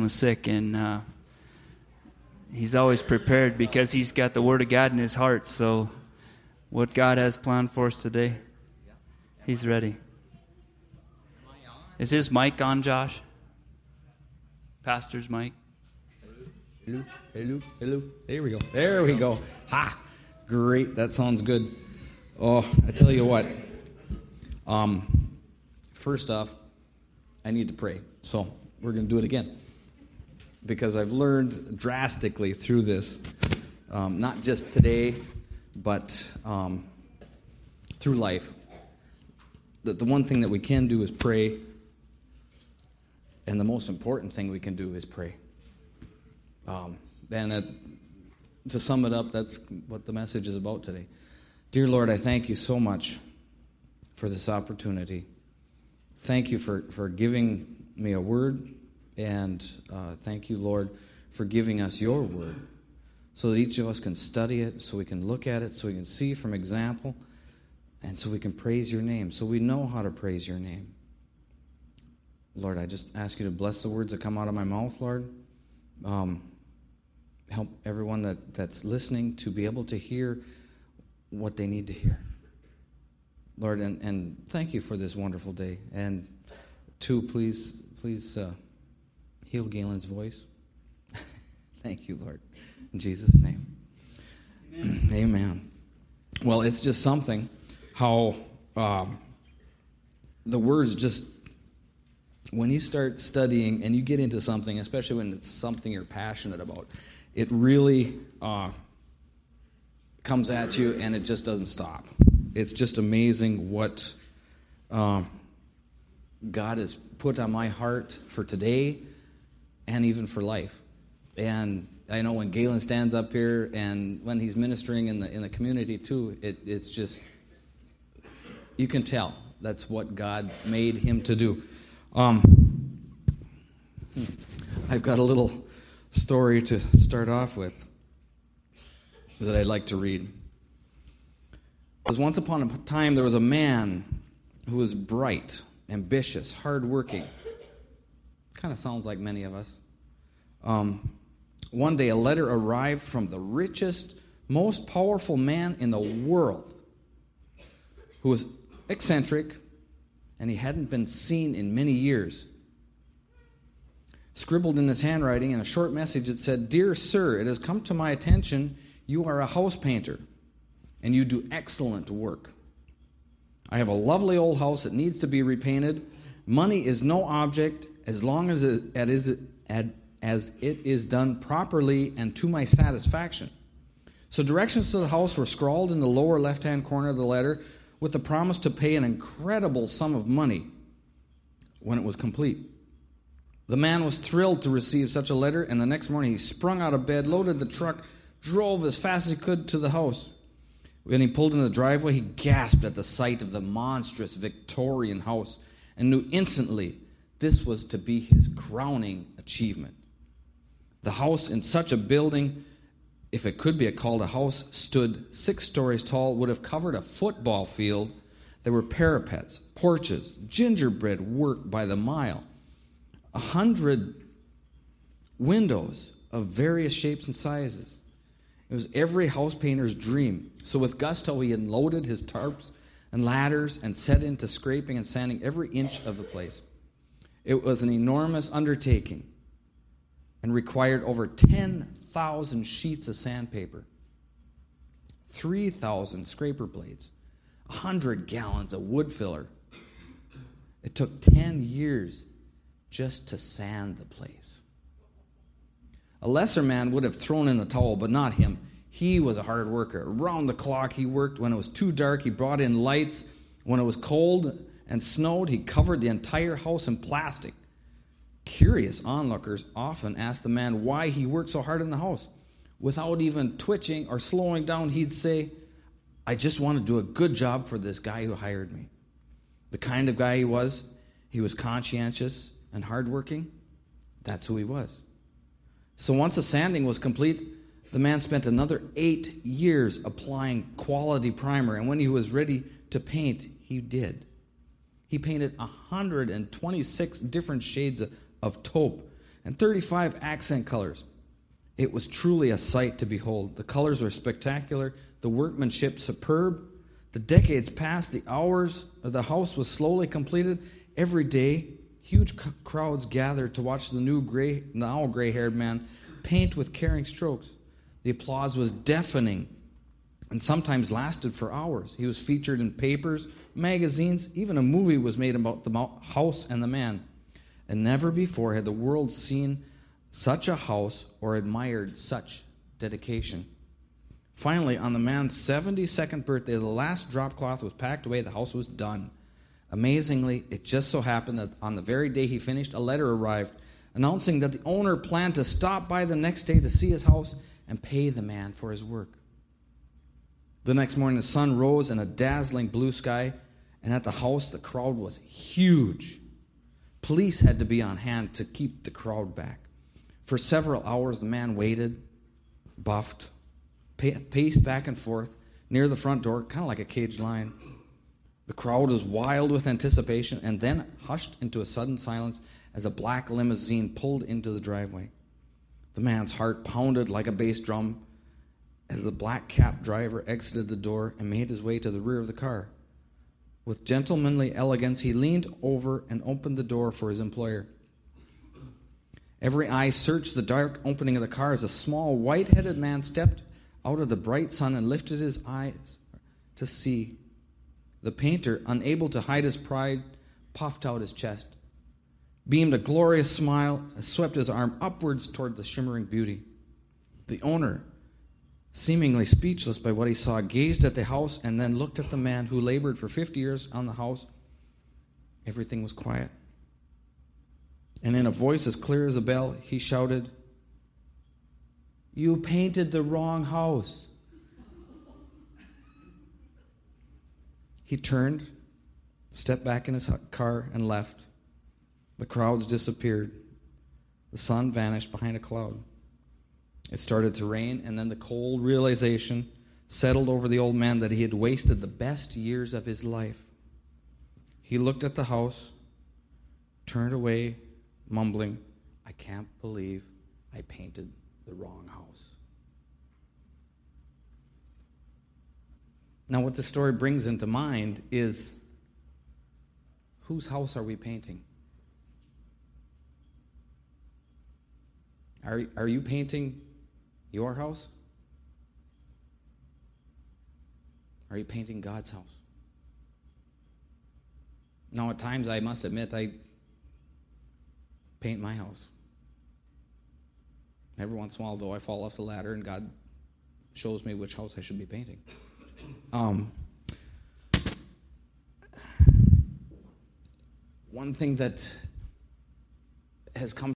Was sick, and uh, he's always prepared because he's got the Word of God in his heart. So, what God has planned for us today, he's ready. Is his mic on, Josh? Pastor's mic? Hello, hello, hello. There we go. There we go. Ha! Great. That sounds good. Oh, I tell you what. Um, first off, I need to pray. So we're going to do it again because I've learned drastically through this, um, not just today, but um, through life, that the one thing that we can do is pray, and the most important thing we can do is pray. Um, and to sum it up, that's what the message is about today. Dear Lord, I thank you so much for this opportunity. Thank you for, for giving me a word, and uh, thank you, Lord, for giving us your word so that each of us can study it, so we can look at it, so we can see from example, and so we can praise your name, so we know how to praise your name. Lord, I just ask you to bless the words that come out of my mouth, Lord. Um, help everyone that, that's listening to be able to hear what they need to hear. Lord, and, and thank you for this wonderful day. And two, please, please uh, heal Galen's voice. thank you, Lord. In Jesus' name. Amen. Amen. Well, it's just something how um, the words just, when you start studying and you get into something, especially when it's something you're passionate about, it really uh, comes at you and it just doesn't stop. It's just amazing what uh, God has put on my heart for today and even for life. And I know when Galen stands up here and when he's ministering in the in the community too, it, it's just you can tell that's what God made him to do. Um, I've got a little story to start off with that I'd like to read. Because once upon a time there was a man who was bright, ambitious, hardworking. Kind of sounds like many of us. Um, one day a letter arrived from the richest, most powerful man in the world who was eccentric and he hadn't been seen in many years. Scribbled in his handwriting in a short message it said dear sir it has come to my attention you are a house painter and you do excellent work. I have a lovely old house that needs to be repainted. Money is no object as long as it is as it is done properly and to my satisfaction so directions to the house were scrawled in the lower left hand corner of the letter with the promise to pay an incredible sum of money when it was complete the man was thrilled to receive such a letter, and the next morning he sprung out of bed, loaded the truck, drove as fast as he could to the house. When he pulled in the driveway, he gasped at the sight of the monstrous Victorian house and knew instantly this was to be his crowning achievement. The house in such a building, if it could be called a house, stood six stories tall, would have covered a football field. There were parapets, porches, gingerbread work by the mile a hundred windows of various shapes and sizes. It was every house painter's dream. So with gusto, he unloaded his tarps and ladders and set into scraping and sanding every inch of the place. It was an enormous undertaking and required over 10,000 sheets of sandpaper, 3,000 scraper blades, 100 gallons of wood filler. It took 10 years just to sand the place. A lesser man would have thrown in the towel, but not him. He was a hard worker. Around the clock, he worked. When it was too dark, he brought in lights. When it was cold and snowed, he covered the entire house in plastic. Curious onlookers often asked the man why he worked so hard in the house. Without even twitching or slowing down, he'd say, I just want to do a good job for this guy who hired me. The kind of guy he was, he was conscientious, and hardworking, that's who he was. So once the sanding was complete, the man spent another eight years applying quality primer, and when he was ready to paint, he did. He painted 126 different shades of taupe, and 35 accent colors. It was truly a sight to behold. The colors were spectacular, the workmanship superb. The decades passed, the hours of the house was slowly completed. Every day, huge c- crowds gathered to watch the new gray, now gray-haired man paint with caring strokes. The applause was deafening and sometimes lasted for hours. He was featured in papers, magazines, even a movie was made about the house and the man. And never before had the world seen such a house or admired such dedication. Finally, on the man's 72nd birthday, the last drop cloth was packed away, the house was done. Amazingly, it just so happened that on the very day he finished, a letter arrived announcing that the owner planned to stop by the next day to see his house and pay the man for his work. The next morning, the sun rose in a dazzling blue sky, and at the house, the crowd was huge. Police had to be on hand to keep the crowd back. For several hours, the man waited, buffed, paced back and forth near the front door, kind of like a caged lion. The crowd was wild with anticipation and then hushed into a sudden silence as a black limousine pulled into the driveway. The man's heart pounded like a bass drum as the black capped driver exited the door and made his way to the rear of the car. With gentlemanly elegance, he leaned over and opened the door for his employer. Every eye searched the dark opening of the car as a small, white headed man stepped out of the bright sun and lifted his eyes to see. The painter, unable to hide his pride, puffed out his chest, beamed a glorious smile, and swept his arm upwards toward the shimmering beauty. The owner, seemingly speechless by what he saw, gazed at the house and then looked at the man who labored for 50 years on the house. Everything was quiet. And in a voice as clear as a bell, he shouted, You painted the wrong house. He turned, stepped back in his car, and left. The crowds disappeared. The sun vanished behind a cloud. It started to rain, and then the cold realization settled over the old man that he had wasted the best years of his life. He looked at the house, turned away, mumbling, I can't believe I painted the wrong house. Now, what the story brings into mind is whose house are we painting? Are, are you painting your house? Are you painting God's house? Now, at times, I must admit, I paint my house. Every once in a while, though, I fall off the ladder and God shows me which house I should be painting. Um, one thing that has come